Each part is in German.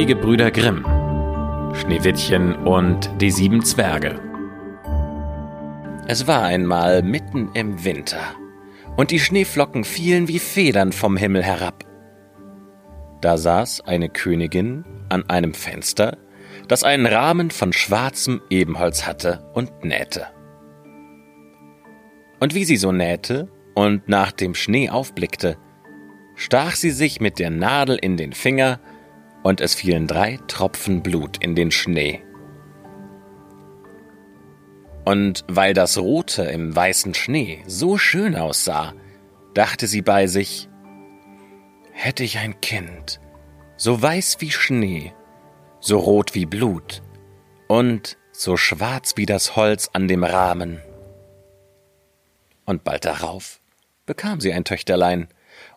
Die Gebrüder Grimm Schneewittchen und die sieben Zwerge Es war einmal mitten im Winter, und die Schneeflocken fielen wie Federn vom Himmel herab. Da saß eine Königin an einem Fenster, das einen Rahmen von schwarzem Ebenholz hatte und nähte. Und wie sie so nähte und nach dem Schnee aufblickte, stach sie sich mit der Nadel in den Finger, und es fielen drei Tropfen Blut in den Schnee. Und weil das Rote im weißen Schnee so schön aussah, dachte sie bei sich, hätte ich ein Kind, so weiß wie Schnee, so rot wie Blut und so schwarz wie das Holz an dem Rahmen. Und bald darauf bekam sie ein Töchterlein,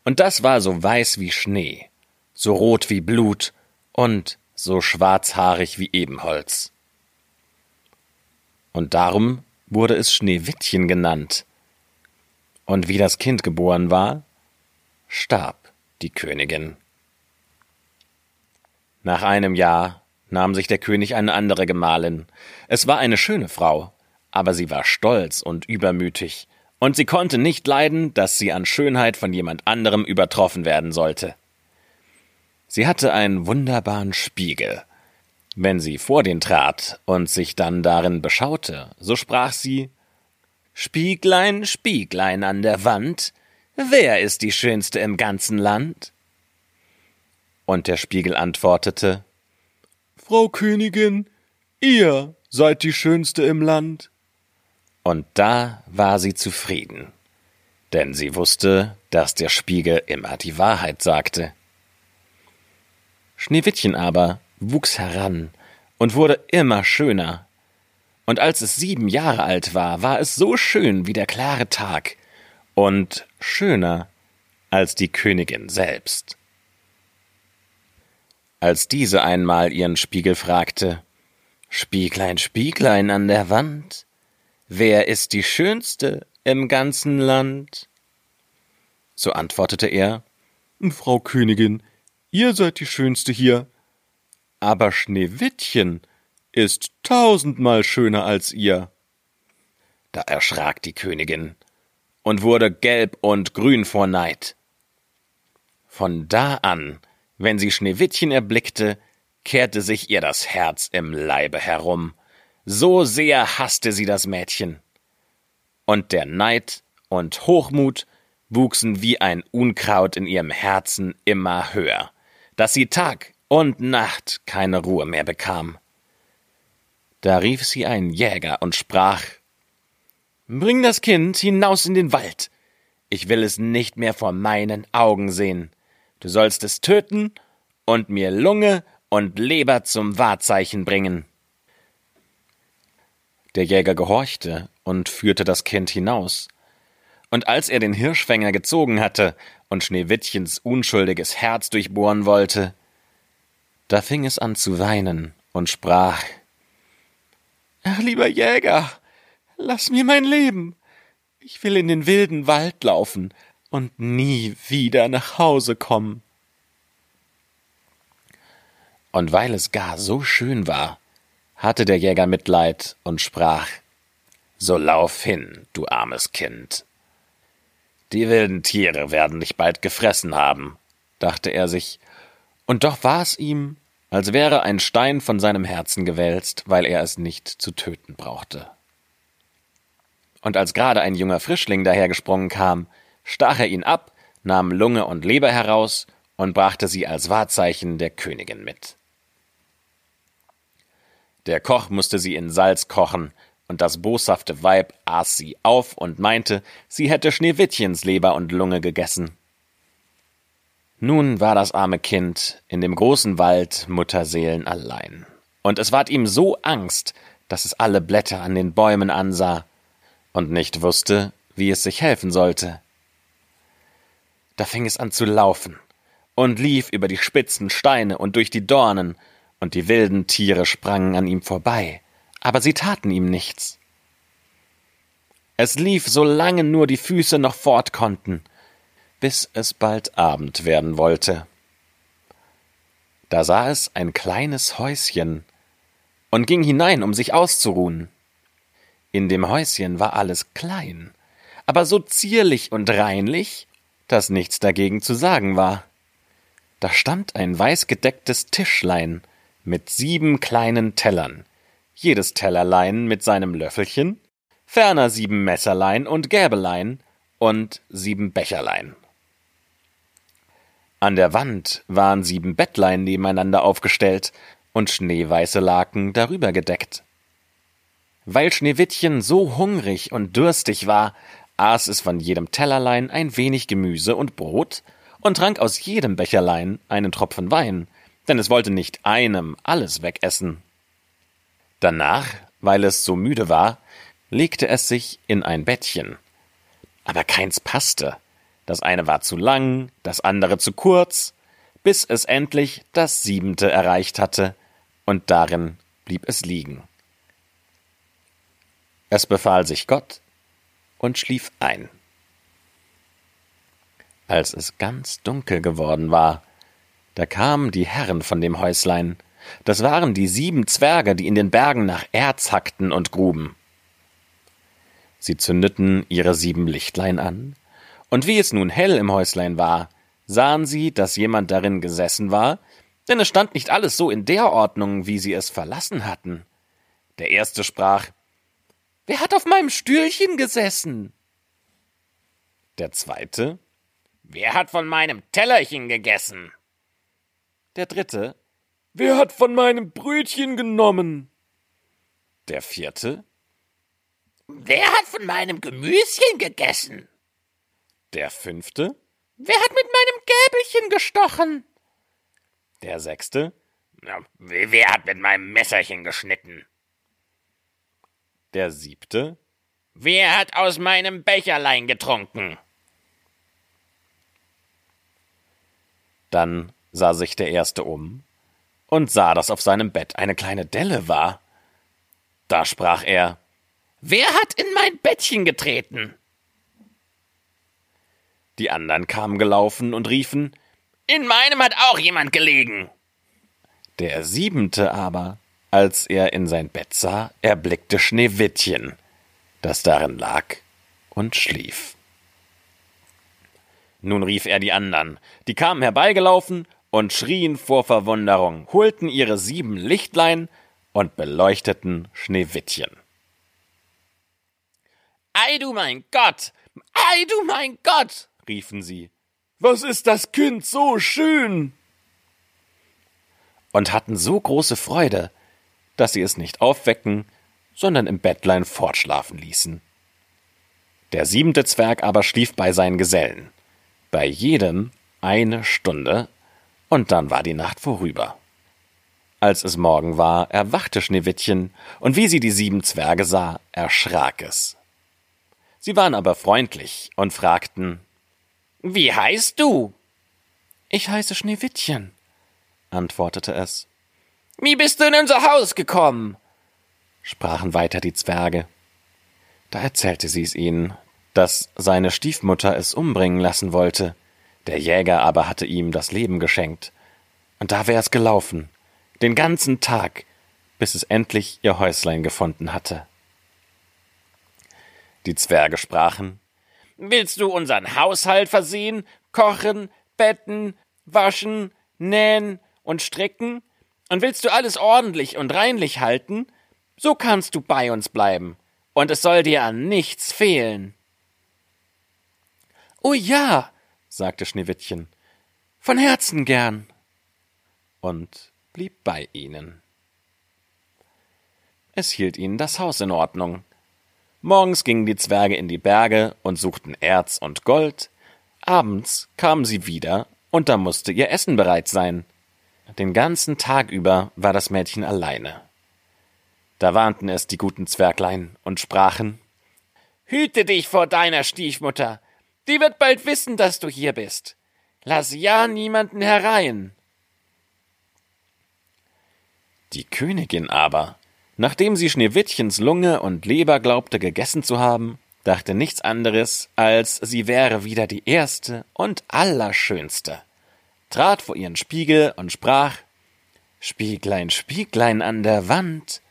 und das war so weiß wie Schnee, so rot wie Blut und so schwarzhaarig wie Ebenholz. Und darum wurde es Schneewittchen genannt. Und wie das Kind geboren war, starb die Königin. Nach einem Jahr nahm sich der König eine andere Gemahlin. Es war eine schöne Frau, aber sie war stolz und übermütig, und sie konnte nicht leiden, dass sie an Schönheit von jemand anderem übertroffen werden sollte. Sie hatte einen wunderbaren Spiegel. Wenn sie vor den trat und sich dann darin beschaute, so sprach sie Spieglein, Spieglein an der Wand, wer ist die schönste im ganzen Land? Und der Spiegel antwortete Frau Königin, ihr seid die schönste im Land. Und da war sie zufrieden, denn sie wusste, dass der Spiegel immer die Wahrheit sagte. Schneewittchen aber wuchs heran und wurde immer schöner. Und als es sieben Jahre alt war, war es so schön wie der klare Tag und schöner als die Königin selbst. Als diese einmal ihren Spiegel fragte Spieglein, Spieglein an der Wand, Wer ist die schönste im ganzen Land? So antwortete er Frau Königin, ihr seid die schönste hier. Aber Schneewittchen ist tausendmal schöner als ihr. Da erschrak die Königin und wurde gelb und grün vor Neid. Von da an, wenn sie Schneewittchen erblickte, kehrte sich ihr das Herz im Leibe herum, so sehr hasste sie das Mädchen. Und der Neid und Hochmut wuchsen wie ein Unkraut in ihrem Herzen immer höher, dass sie Tag und Nacht keine Ruhe mehr bekam. Da rief sie einen Jäger und sprach Bring das Kind hinaus in den Wald. Ich will es nicht mehr vor meinen Augen sehen. Du sollst es töten und mir Lunge und Leber zum Wahrzeichen bringen. Der Jäger gehorchte und führte das Kind hinaus. Und als er den Hirschfänger gezogen hatte und Schneewittchens unschuldiges Herz durchbohren wollte, da fing es an zu weinen und sprach Ach, lieber Jäger, lass mir mein Leben. Ich will in den wilden Wald laufen und nie wieder nach Hause kommen. Und weil es gar so schön war, hatte der Jäger Mitleid und sprach So lauf hin, du armes Kind. Die wilden Tiere werden dich bald gefressen haben, dachte er sich, und doch war es ihm, als wäre ein Stein von seinem Herzen gewälzt, weil er es nicht zu töten brauchte. Und als gerade ein junger Frischling dahergesprungen kam, stach er ihn ab, nahm Lunge und Leber heraus und brachte sie als Wahrzeichen der Königin mit. Der Koch musste sie in Salz kochen, und das boshafte Weib aß sie auf und meinte, sie hätte Schneewittchens Leber und Lunge gegessen. Nun war das arme Kind in dem großen Wald Mutterseelen allein, und es ward ihm so Angst, dass es alle Blätter an den Bäumen ansah und nicht wusste, wie es sich helfen sollte. Da fing es an zu laufen und lief über die spitzen Steine und durch die Dornen und die wilden Tiere sprangen an ihm vorbei, aber sie taten ihm nichts. Es lief, solange nur die Füße noch fort konnten, bis es bald Abend werden wollte. Da sah es ein kleines Häuschen und ging hinein, um sich auszuruhen. In dem Häuschen war alles klein, aber so zierlich und reinlich, dass nichts dagegen zu sagen war. Da stand ein weißgedecktes Tischlein mit sieben kleinen Tellern, jedes Tellerlein mit seinem Löffelchen, ferner sieben Messerlein und Gäbelein und sieben Becherlein. An der Wand waren sieben Bettlein nebeneinander aufgestellt und schneeweiße Laken darüber gedeckt. Weil Schneewittchen so hungrig und durstig war, aß es von jedem Tellerlein ein wenig Gemüse und Brot und trank aus jedem Becherlein einen Tropfen Wein, denn es wollte nicht einem alles wegessen. Danach, weil es so müde war, legte es sich in ein Bettchen. Aber keins passte, das eine war zu lang, das andere zu kurz, bis es endlich das siebente erreicht hatte, und darin blieb es liegen. Es befahl sich Gott und schlief ein. Als es ganz dunkel geworden war, da kamen die Herren von dem Häuslein, das waren die sieben Zwerge, die in den Bergen nach Erz hackten und gruben. Sie zündeten ihre sieben Lichtlein an, und wie es nun hell im Häuslein war, sahen sie, dass jemand darin gesessen war, denn es stand nicht alles so in der Ordnung, wie sie es verlassen hatten. Der erste sprach Wer hat auf meinem Stühlchen gesessen? Der zweite Wer hat von meinem Tellerchen gegessen? Der dritte Wer hat von meinem Brötchen genommen? Der vierte Wer hat von meinem Gemüschen gegessen? Der fünfte? Wer hat mit meinem Gäbelchen gestochen? Der sechste? Wer hat mit meinem Messerchen geschnitten? Der siebte? Wer hat aus meinem Becherlein getrunken? Dann sah sich der erste um und sah, dass auf seinem Bett eine kleine Delle war. Da sprach er Wer hat in mein Bettchen getreten? Die anderen kamen gelaufen und riefen In meinem hat auch jemand gelegen. Der siebente aber, als er in sein Bett sah, erblickte Schneewittchen, das darin lag und schlief. Nun rief er die anderen, die kamen herbeigelaufen und schrien vor Verwunderung, holten ihre sieben Lichtlein und beleuchteten Schneewittchen. Ei du mein Gott, ei du mein Gott, riefen sie. Was ist das Kind so schön? Und hatten so große Freude, dass sie es nicht aufwecken, sondern im Bettlein fortschlafen ließen. Der siebente Zwerg aber schlief bei seinen Gesellen, bei jedem eine Stunde, und dann war die Nacht vorüber. Als es Morgen war, erwachte Schneewittchen, und wie sie die sieben Zwerge sah, erschrak es. Sie waren aber freundlich und fragten Wie heißt du? Ich heiße Schneewittchen, antwortete es. Wie bist du in unser Haus gekommen? sprachen weiter die Zwerge. Da erzählte sie es ihnen, dass seine Stiefmutter es umbringen lassen wollte, der Jäger aber hatte ihm das Leben geschenkt. Und da wär es gelaufen, den ganzen Tag, bis es endlich ihr Häuslein gefunden hatte. Die Zwerge sprachen Willst du unseren Haushalt versehen, kochen, betten, waschen, nähen und stricken? Und willst du alles ordentlich und reinlich halten? So kannst du bei uns bleiben, und es soll dir an nichts fehlen. Oh ja, sagte Schneewittchen, von Herzen gern, und blieb bei ihnen. Es hielt ihnen das Haus in Ordnung. Morgens gingen die Zwerge in die Berge und suchten Erz und Gold, abends kamen sie wieder, und da musste ihr Essen bereit sein. Den ganzen Tag über war das Mädchen alleine. Da warnten es die guten Zwerglein und sprachen Hüte dich vor deiner Stiefmutter, die wird bald wissen, dass du hier bist. Lass ja niemanden herein. Die Königin aber, nachdem sie Schneewittchens Lunge und Leber glaubte gegessen zu haben, dachte nichts anderes, als sie wäre wieder die erste und allerschönste, trat vor ihren Spiegel und sprach Spieglein, Spieglein an der Wand,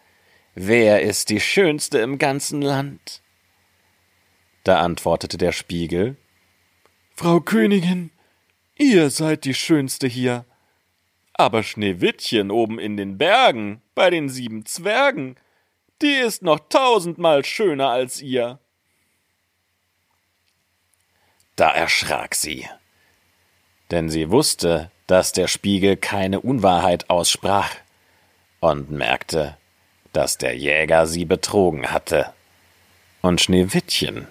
wer ist die Schönste im ganzen Land? Da antwortete der Spiegel, Frau Königin, ihr seid die Schönste hier. Aber Schneewittchen oben in den Bergen, bei den sieben Zwergen, die ist noch tausendmal schöner als ihr. Da erschrak sie, denn sie wusste, dass der Spiegel keine Unwahrheit aussprach und merkte, dass der Jäger sie betrogen hatte und Schneewittchen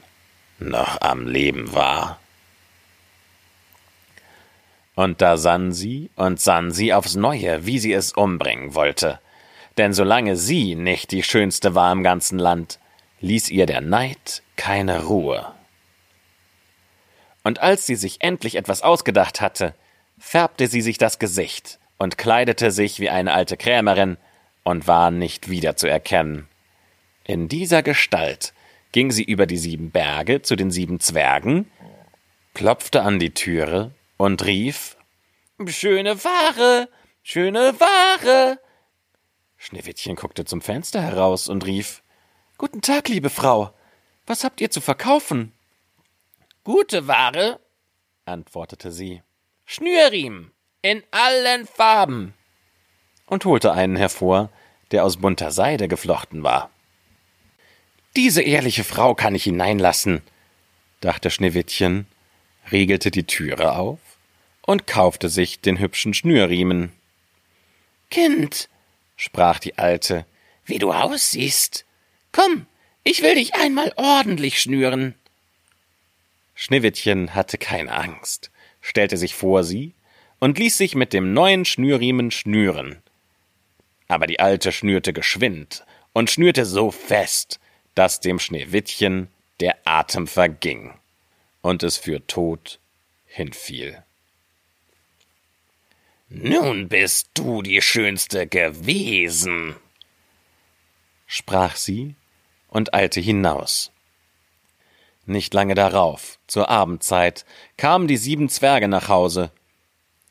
noch am Leben war. Und da sann sie und sann sie aufs Neue, wie sie es umbringen wollte. Denn solange sie nicht die Schönste war im ganzen Land, ließ ihr der Neid keine Ruhe. Und als sie sich endlich etwas ausgedacht hatte, färbte sie sich das Gesicht und kleidete sich wie eine alte Krämerin und war nicht wiederzuerkennen. In dieser Gestalt ging sie über die sieben Berge zu den sieben Zwergen, klopfte an die Türe und rief Schöne Ware, schöne Ware. Schneewittchen guckte zum Fenster heraus und rief Guten Tag, liebe Frau. Was habt ihr zu verkaufen? Gute Ware, antwortete sie. Schnürriemen in allen Farben. Und holte einen hervor, der aus bunter Seide geflochten war. Diese ehrliche Frau kann ich hineinlassen, dachte Schneewittchen, riegelte die Türe auf und kaufte sich den hübschen Schnürriemen. Kind, sprach die Alte, wie du aussiehst. Komm, ich will dich einmal ordentlich schnüren. Schneewittchen hatte keine Angst, stellte sich vor sie und ließ sich mit dem neuen Schnürriemen schnüren. Aber die Alte schnürte geschwind und schnürte so fest, dass dem Schneewittchen der Atem verging und es für tot hinfiel. Nun bist du die Schönste gewesen, sprach sie und eilte hinaus. Nicht lange darauf, zur Abendzeit, kamen die sieben Zwerge nach Hause.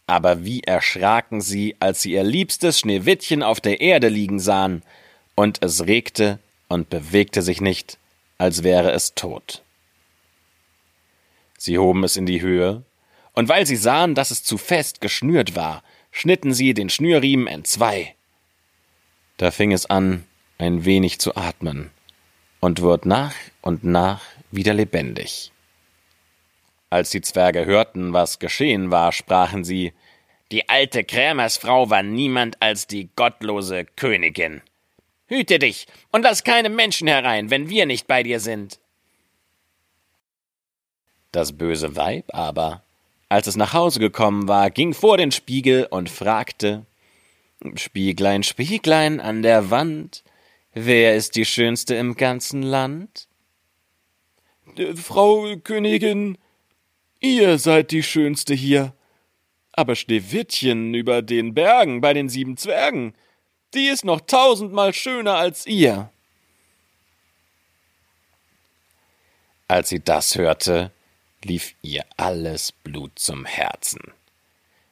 Aber wie erschraken sie, als sie ihr liebstes Schneewittchen auf der Erde liegen sahen, und es regte und bewegte sich nicht, als wäre es tot. Sie hoben es in die Höhe, und weil sie sahen, dass es zu fest geschnürt war, schnitten sie den Schnürriemen entzwei. Da fing es an, ein wenig zu atmen und wird nach und nach wieder lebendig. Als die Zwerge hörten, was geschehen war, sprachen sie Die alte Krämersfrau war niemand als die gottlose Königin. Hüte dich und lass keine Menschen herein, wenn wir nicht bei dir sind. Das böse Weib aber, als es nach Hause gekommen war, ging vor den Spiegel und fragte Spieglein, Spieglein an der Wand, wer ist die Schönste im ganzen Land? Frau Königin, ihr seid die Schönste hier. Aber Schneewittchen über den Bergen bei den sieben Zwergen, die ist noch tausendmal schöner als ihr. Als sie das hörte, lief ihr alles Blut zum Herzen.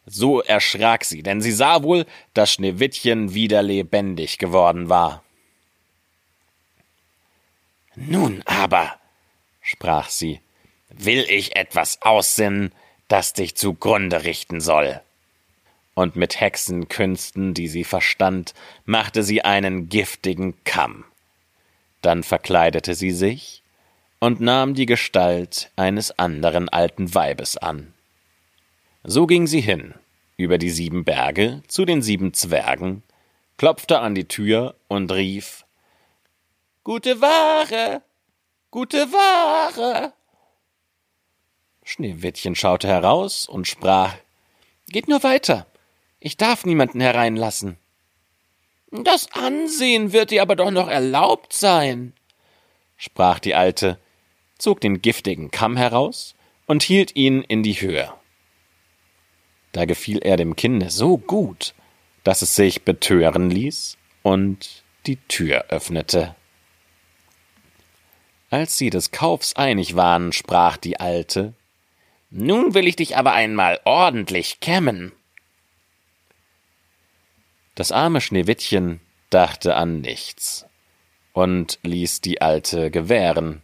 So erschrak sie, denn sie sah wohl, dass Schneewittchen wieder lebendig geworden war. Nun aber, sprach sie, will ich etwas aussinnen, das dich zugrunde richten soll und mit Hexenkünsten, die sie verstand, machte sie einen giftigen Kamm. Dann verkleidete sie sich und nahm die Gestalt eines anderen alten Weibes an. So ging sie hin, über die sieben Berge, zu den sieben Zwergen, klopfte an die Tür und rief Gute Ware. Gute Ware. Schneewittchen schaute heraus und sprach Geht nur weiter, ich darf niemanden hereinlassen. Das Ansehen wird dir aber doch noch erlaubt sein, sprach die Alte, zog den giftigen Kamm heraus und hielt ihn in die Höhe. Da gefiel er dem Kinde so gut, dass es sich betören ließ und die Tür öffnete. Als sie des Kaufs einig waren, sprach die Alte Nun will ich dich aber einmal ordentlich kämmen. Das arme Schneewittchen dachte an nichts und ließ die Alte gewähren.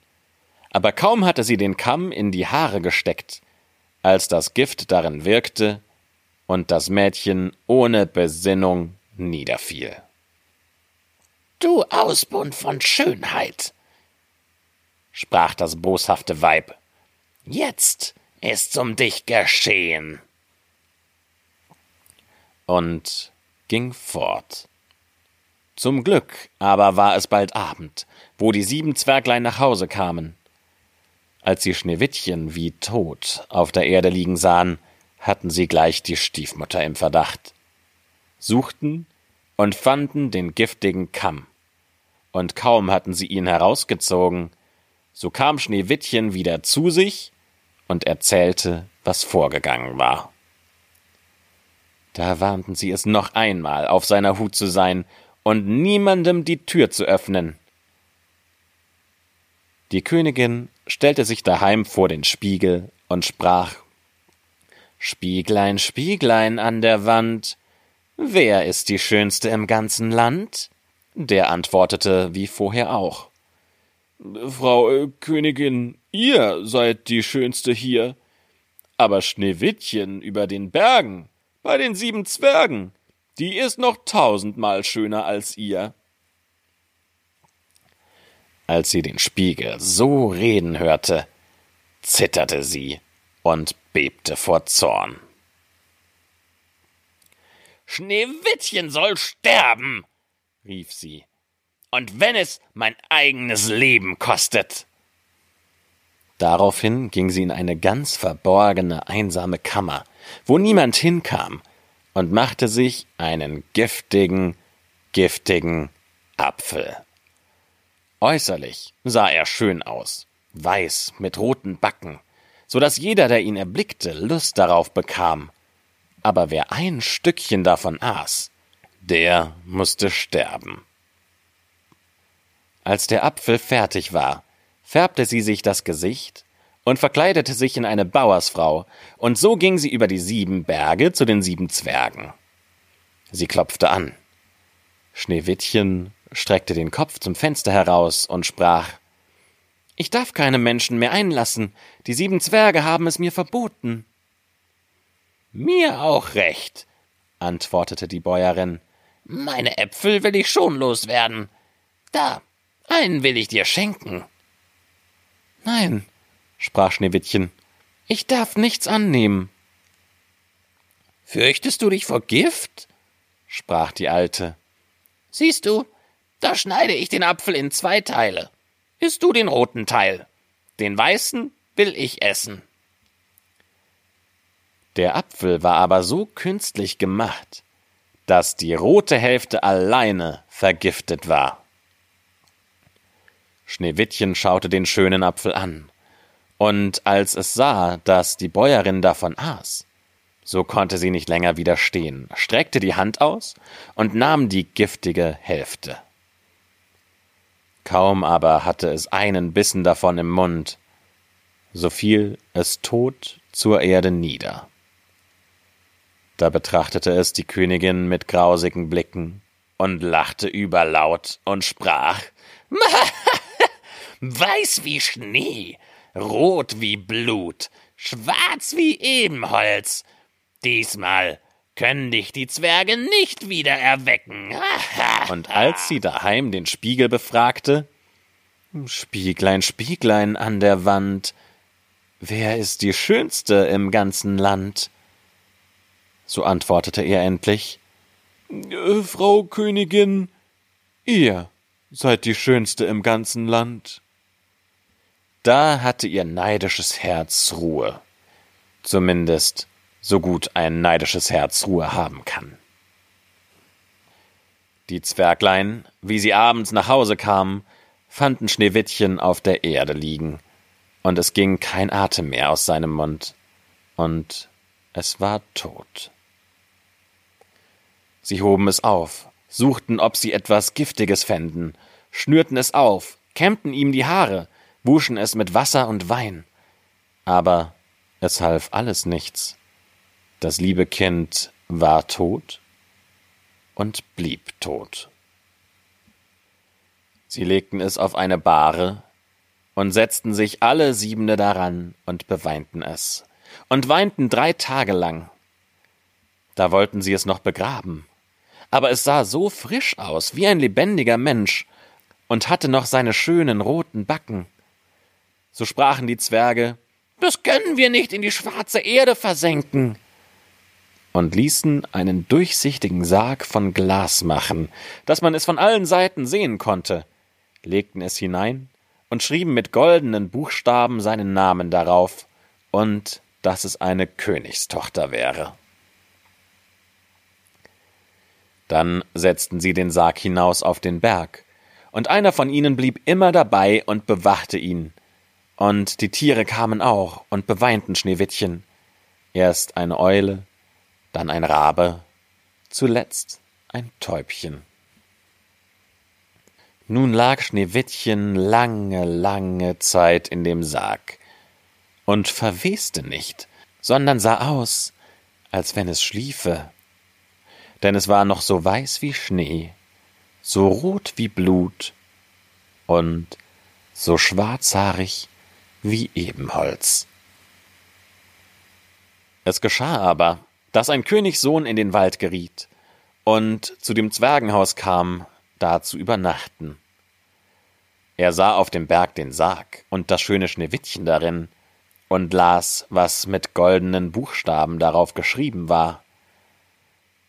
Aber kaum hatte sie den Kamm in die Haare gesteckt, als das Gift darin wirkte und das Mädchen ohne Besinnung niederfiel. Du Ausbund von Schönheit, sprach das boshafte Weib, jetzt ist's um dich geschehen. Und ging fort. Zum Glück aber war es bald Abend, wo die sieben Zwerglein nach Hause kamen. Als sie Schneewittchen wie tot auf der Erde liegen sahen, hatten sie gleich die Stiefmutter im Verdacht, suchten und fanden den giftigen Kamm. Und kaum hatten sie ihn herausgezogen, so kam Schneewittchen wieder zu sich und erzählte, was vorgegangen war. Da warnten sie es noch einmal, auf seiner Hut zu sein und niemandem die Tür zu öffnen. Die Königin stellte sich daheim vor den Spiegel und sprach Spieglein, Spieglein an der Wand, wer ist die Schönste im ganzen Land? Der antwortete wie vorher auch Frau äh, Königin, ihr seid die Schönste hier, aber Schneewittchen über den Bergen, bei den sieben Zwergen, die ist noch tausendmal schöner als ihr. Als sie den Spiegel so reden hörte, zitterte sie und bebte vor Zorn. Schneewittchen soll sterben, rief sie, und wenn es mein eigenes Leben kostet. Daraufhin ging sie in eine ganz verborgene, einsame Kammer, wo niemand hinkam, und machte sich einen giftigen, giftigen Apfel. Äußerlich sah er schön aus, weiß mit roten Backen, so dass jeder, der ihn erblickte, Lust darauf bekam. Aber wer ein Stückchen davon aß, der musste sterben. Als der Apfel fertig war, färbte sie sich das Gesicht und verkleidete sich in eine Bauersfrau, und so ging sie über die sieben Berge zu den sieben Zwergen. Sie klopfte an. Schneewittchen streckte den Kopf zum Fenster heraus und sprach Ich darf keine Menschen mehr einlassen, die sieben Zwerge haben es mir verboten. Mir auch recht, antwortete die Bäuerin. Meine Äpfel will ich schon loswerden. Da, einen will ich dir schenken. Nein, sprach Schneewittchen, ich darf nichts annehmen. Fürchtest du dich vor Gift? sprach die Alte. Siehst du, da schneide ich den Apfel in zwei Teile. Isst du den roten Teil. Den weißen will ich essen. Der Apfel war aber so künstlich gemacht, dass die rote Hälfte alleine vergiftet war. Schneewittchen schaute den schönen Apfel an und als es sah, dass die Bäuerin davon aß, so konnte sie nicht länger widerstehen, streckte die Hand aus und nahm die giftige Hälfte. Kaum aber hatte es einen Bissen davon im Mund, so fiel es tot zur Erde nieder. Da betrachtete es die Königin mit grausigen Blicken und lachte überlaut und sprach Weiß wie Schnee, rot wie Blut, schwarz wie Ebenholz. Diesmal können dich die Zwerge nicht wieder erwecken. Und als sie daheim den Spiegel befragte, Spieglein, Spieglein an der Wand, wer ist die Schönste im ganzen Land? So antwortete er endlich, Frau Königin, ihr seid die Schönste im ganzen Land. Da hatte ihr neidisches Herz Ruhe. Zumindest so gut ein neidisches Herz Ruhe haben kann. Die Zwerglein, wie sie abends nach Hause kamen, fanden Schneewittchen auf der Erde liegen, und es ging kein Atem mehr aus seinem Mund, und es war tot. Sie hoben es auf, suchten, ob sie etwas Giftiges fänden, schnürten es auf, kämmten ihm die Haare, wuschen es mit Wasser und Wein. Aber es half alles nichts. Das liebe Kind war tot und blieb tot. Sie legten es auf eine Bahre und setzten sich alle Siebende daran und beweinten es und weinten drei Tage lang. Da wollten sie es noch begraben, aber es sah so frisch aus wie ein lebendiger Mensch und hatte noch seine schönen roten Backen. So sprachen die Zwerge, das können wir nicht in die schwarze Erde versenken, und ließen einen durchsichtigen Sarg von Glas machen, dass man es von allen Seiten sehen konnte, legten es hinein und schrieben mit goldenen Buchstaben seinen Namen darauf und dass es eine Königstochter wäre. Dann setzten sie den Sarg hinaus auf den Berg, und einer von ihnen blieb immer dabei und bewachte ihn, und die Tiere kamen auch und beweinten Schneewittchen, erst eine Eule, dann ein Rabe, zuletzt ein Täubchen. Nun lag Schneewittchen lange, lange Zeit in dem Sarg und verweste nicht, sondern sah aus, als wenn es schliefe. Denn es war noch so weiß wie Schnee, so rot wie Blut und so schwarzhaarig wie Ebenholz. Es geschah aber, dass ein Königssohn in den Wald geriet und zu dem Zwergenhaus kam, da zu übernachten. Er sah auf dem Berg den Sarg und das schöne Schneewittchen darin und las, was mit goldenen Buchstaben darauf geschrieben war.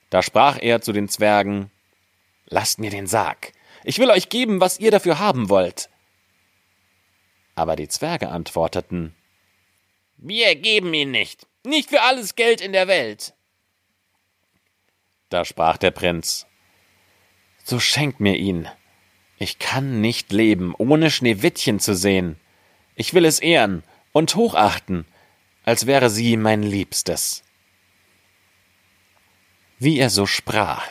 Da sprach er zu den Zwergen Lasst mir den Sarg, ich will euch geben, was ihr dafür haben wollt. Aber die Zwerge antworteten Wir geben ihn nicht, nicht für alles Geld in der Welt. Da sprach der Prinz So schenkt mir ihn. Ich kann nicht leben, ohne Schneewittchen zu sehen. Ich will es ehren und hochachten, als wäre sie mein Liebstes. Wie er so sprach,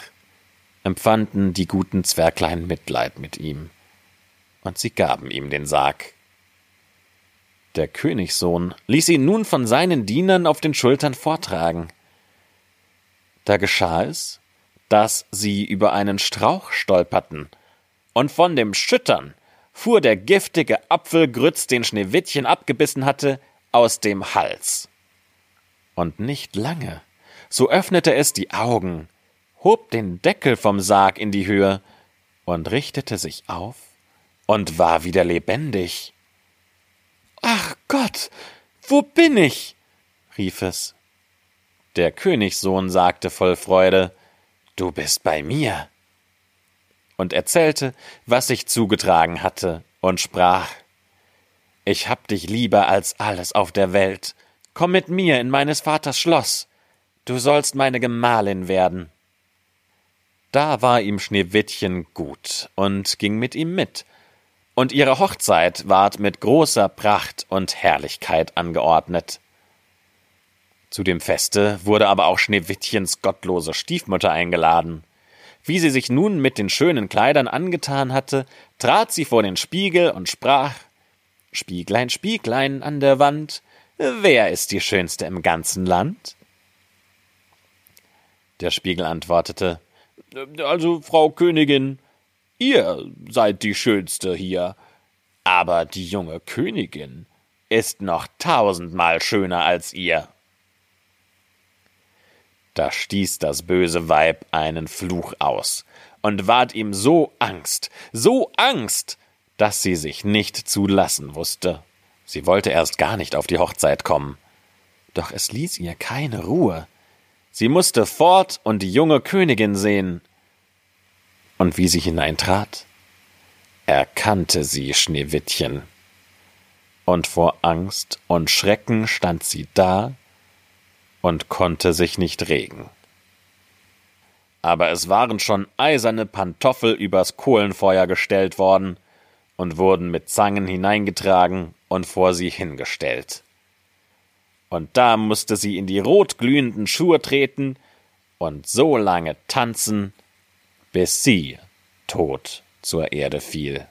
empfanden die guten Zwerglein Mitleid mit ihm, und sie gaben ihm den Sarg. Der Königssohn ließ ihn nun von seinen Dienern auf den Schultern vortragen. Da geschah es, dass sie über einen Strauch stolperten, und von dem Schüttern fuhr der giftige Apfelgrütz, den Schneewittchen abgebissen hatte, aus dem Hals. Und nicht lange, so öffnete es die Augen, hob den Deckel vom Sarg in die Höhe und richtete sich auf und war wieder lebendig. Ach Gott, wo bin ich? rief es. Der Königssohn sagte voll Freude Du bist bei mir. Und erzählte, was sich zugetragen hatte, und sprach Ich hab dich lieber als alles auf der Welt. Komm mit mir in meines Vaters Schloss. Du sollst meine Gemahlin werden. Da war ihm Schneewittchen gut und ging mit ihm mit, und ihre Hochzeit ward mit großer Pracht und Herrlichkeit angeordnet. Zu dem Feste wurde aber auch Schneewittchens gottlose Stiefmutter eingeladen. Wie sie sich nun mit den schönen Kleidern angetan hatte, trat sie vor den Spiegel und sprach Spieglein, Spieglein an der Wand, wer ist die Schönste im ganzen Land? Der Spiegel antwortete Also, Frau Königin, ihr seid die Schönste hier, aber die junge Königin ist noch tausendmal schöner als ihr. Da stieß das böse Weib einen Fluch aus und ward ihm so Angst, so Angst, dass sie sich nicht zu lassen wusste. Sie wollte erst gar nicht auf die Hochzeit kommen. Doch es ließ ihr keine Ruhe. Sie musste fort und die junge Königin sehen. Und wie sie hineintrat, erkannte sie Schneewittchen. Und vor Angst und Schrecken stand sie da und konnte sich nicht regen. Aber es waren schon eiserne Pantoffel übers Kohlenfeuer gestellt worden und wurden mit Zangen hineingetragen und vor sie hingestellt. Und da musste sie in die rotglühenden Schuhe treten und so lange tanzen, bis sie tot zur Erde fiel.